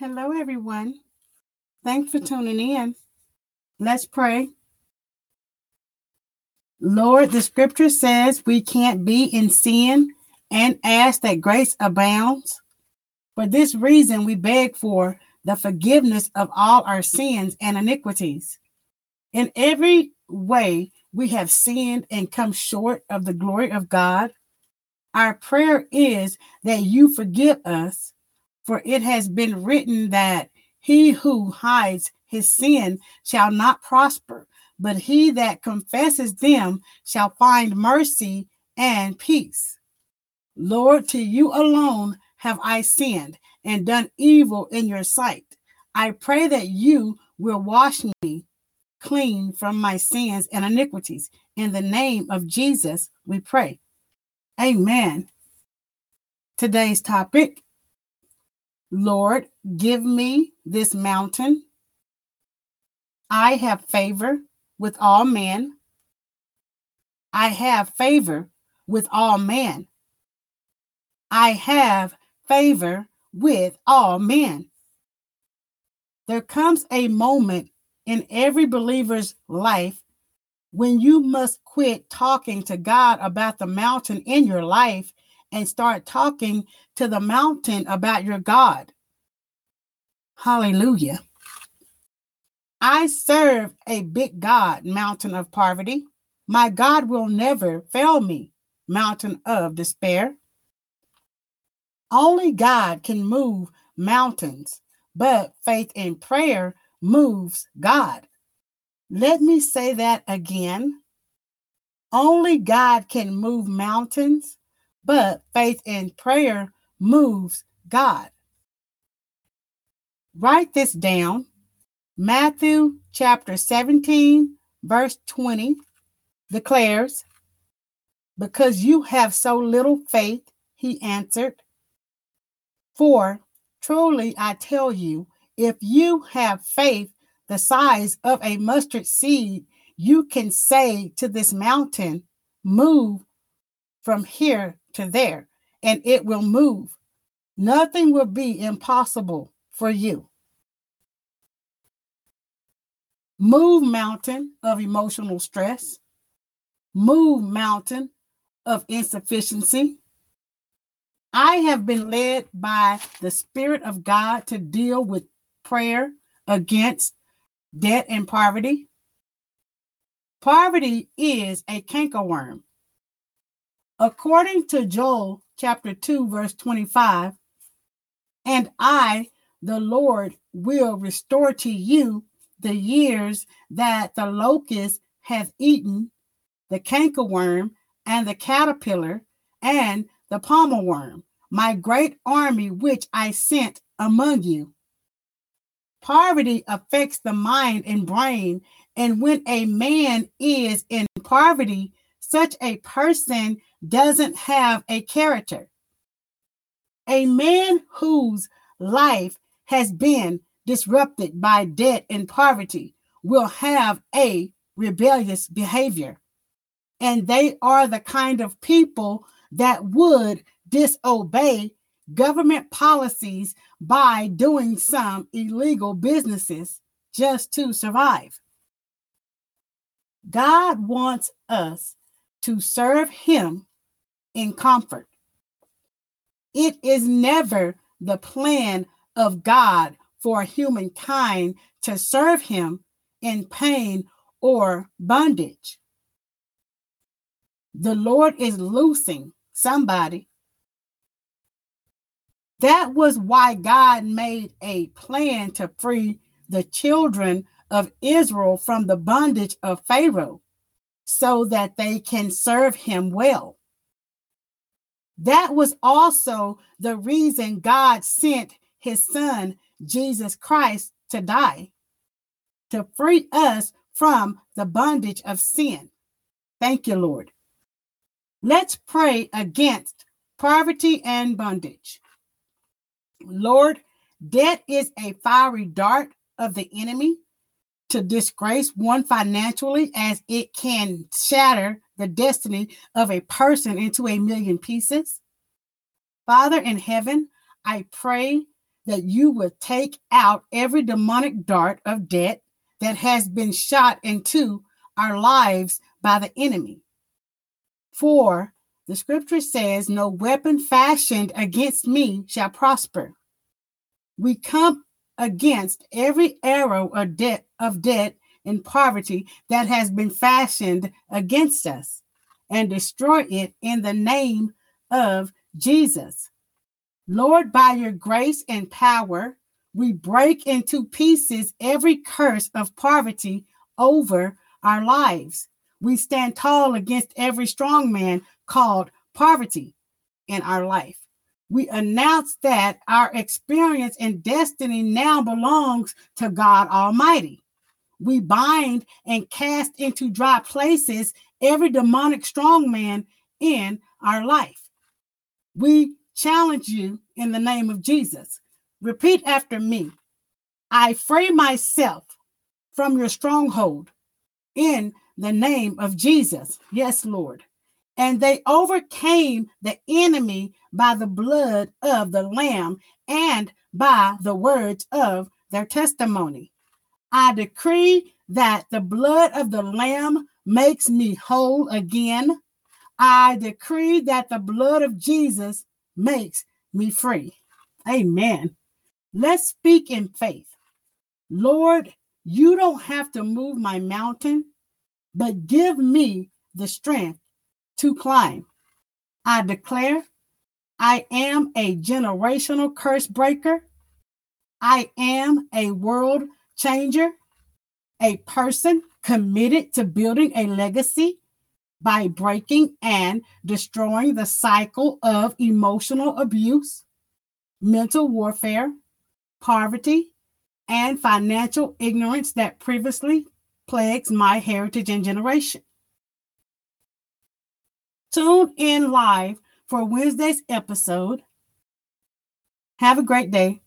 Hello, everyone. Thanks for tuning in. Let's pray. Lord, the scripture says we can't be in sin and ask that grace abounds. For this reason, we beg for the forgiveness of all our sins and iniquities. In every way, we have sinned and come short of the glory of God. Our prayer is that you forgive us for it has been written that he who hides his sin shall not prosper, but he that confesses them shall find mercy and peace. Lord, to you alone have I sinned and done evil in your sight. I pray that you will wash me clean from my sins and iniquities. In the name of Jesus, we pray. Amen. Today's topic Lord, give me this mountain. I have favor with all men. I have favor with all men. I have favor with all men. There comes a moment in every believer's life when you must quit talking to God about the mountain in your life and start talking to the mountain about your God. Hallelujah. I serve a big God, mountain of poverty. My God will never fail me, mountain of despair. Only God can move mountains, but faith in prayer moves God. Let me say that again. Only God can move mountains, but faith in prayer moves God. Write this down. Matthew chapter 17, verse 20 declares, Because you have so little faith, he answered. For truly I tell you, if you have faith the size of a mustard seed, you can say to this mountain, Move from here to there, and it will move. Nothing will be impossible for you. Move mountain of emotional stress, move mountain of insufficiency. I have been led by the Spirit of God to deal with prayer against debt and poverty. Poverty is a cankerworm According to Joel chapter 2, verse 25, and I, the Lord, will restore to you the years that the locust hath eaten, the cankerworm, and the caterpillar, and the palmer worm, my great army which I sent among you. Poverty affects the mind and brain, and when a man is in poverty, such a person doesn't have a character. A man whose life has been disrupted by debt and poverty will have a rebellious behavior. And they are the kind of people that would disobey government policies by doing some illegal businesses just to survive. God wants us to serve Him in comfort. It is never the plan of God for humankind to serve him in pain or bondage. The Lord is loosing somebody. That was why God made a plan to free the children of Israel from the bondage of Pharaoh so that they can serve him well. That was also the reason God sent his son, Jesus Christ, to die, to free us from the bondage of sin. Thank you, Lord. Let's pray against poverty and bondage. Lord, debt is a fiery dart of the enemy to disgrace one financially as it can shatter the destiny of a person into a million pieces. Father in heaven, I pray that you would take out every demonic dart of debt that has been shot into our lives by the enemy. For the scripture says, No weapon fashioned against me shall prosper. We come against every arrow of debt of debt and poverty that has been fashioned against us and destroy it in the name of Jesus. Lord, by your grace and power, we break into pieces every curse of poverty over our lives. We stand tall against every strong man called poverty in our life. We announce that our experience and destiny now belongs to God Almighty. We bind and cast into dry places every demonic strongman in our life. We challenge you in the name of Jesus. Repeat after me I free myself from your stronghold in the name of Jesus. Yes, Lord. And they overcame the enemy by the blood of the Lamb and by the words of their testimony. I decree that the blood of the Lamb makes me whole again. I decree that the blood of Jesus makes me free. Amen. Let's speak in faith. Lord, you don't have to move my mountain, but give me the strength to climb. I declare I am a generational curse breaker. I am a world changer, a person committed to building a legacy by breaking and destroying the cycle of emotional abuse, mental warfare, poverty, and financial ignorance that previously plagues my heritage and generation. Tune in live for Wednesday's episode. Have a great day.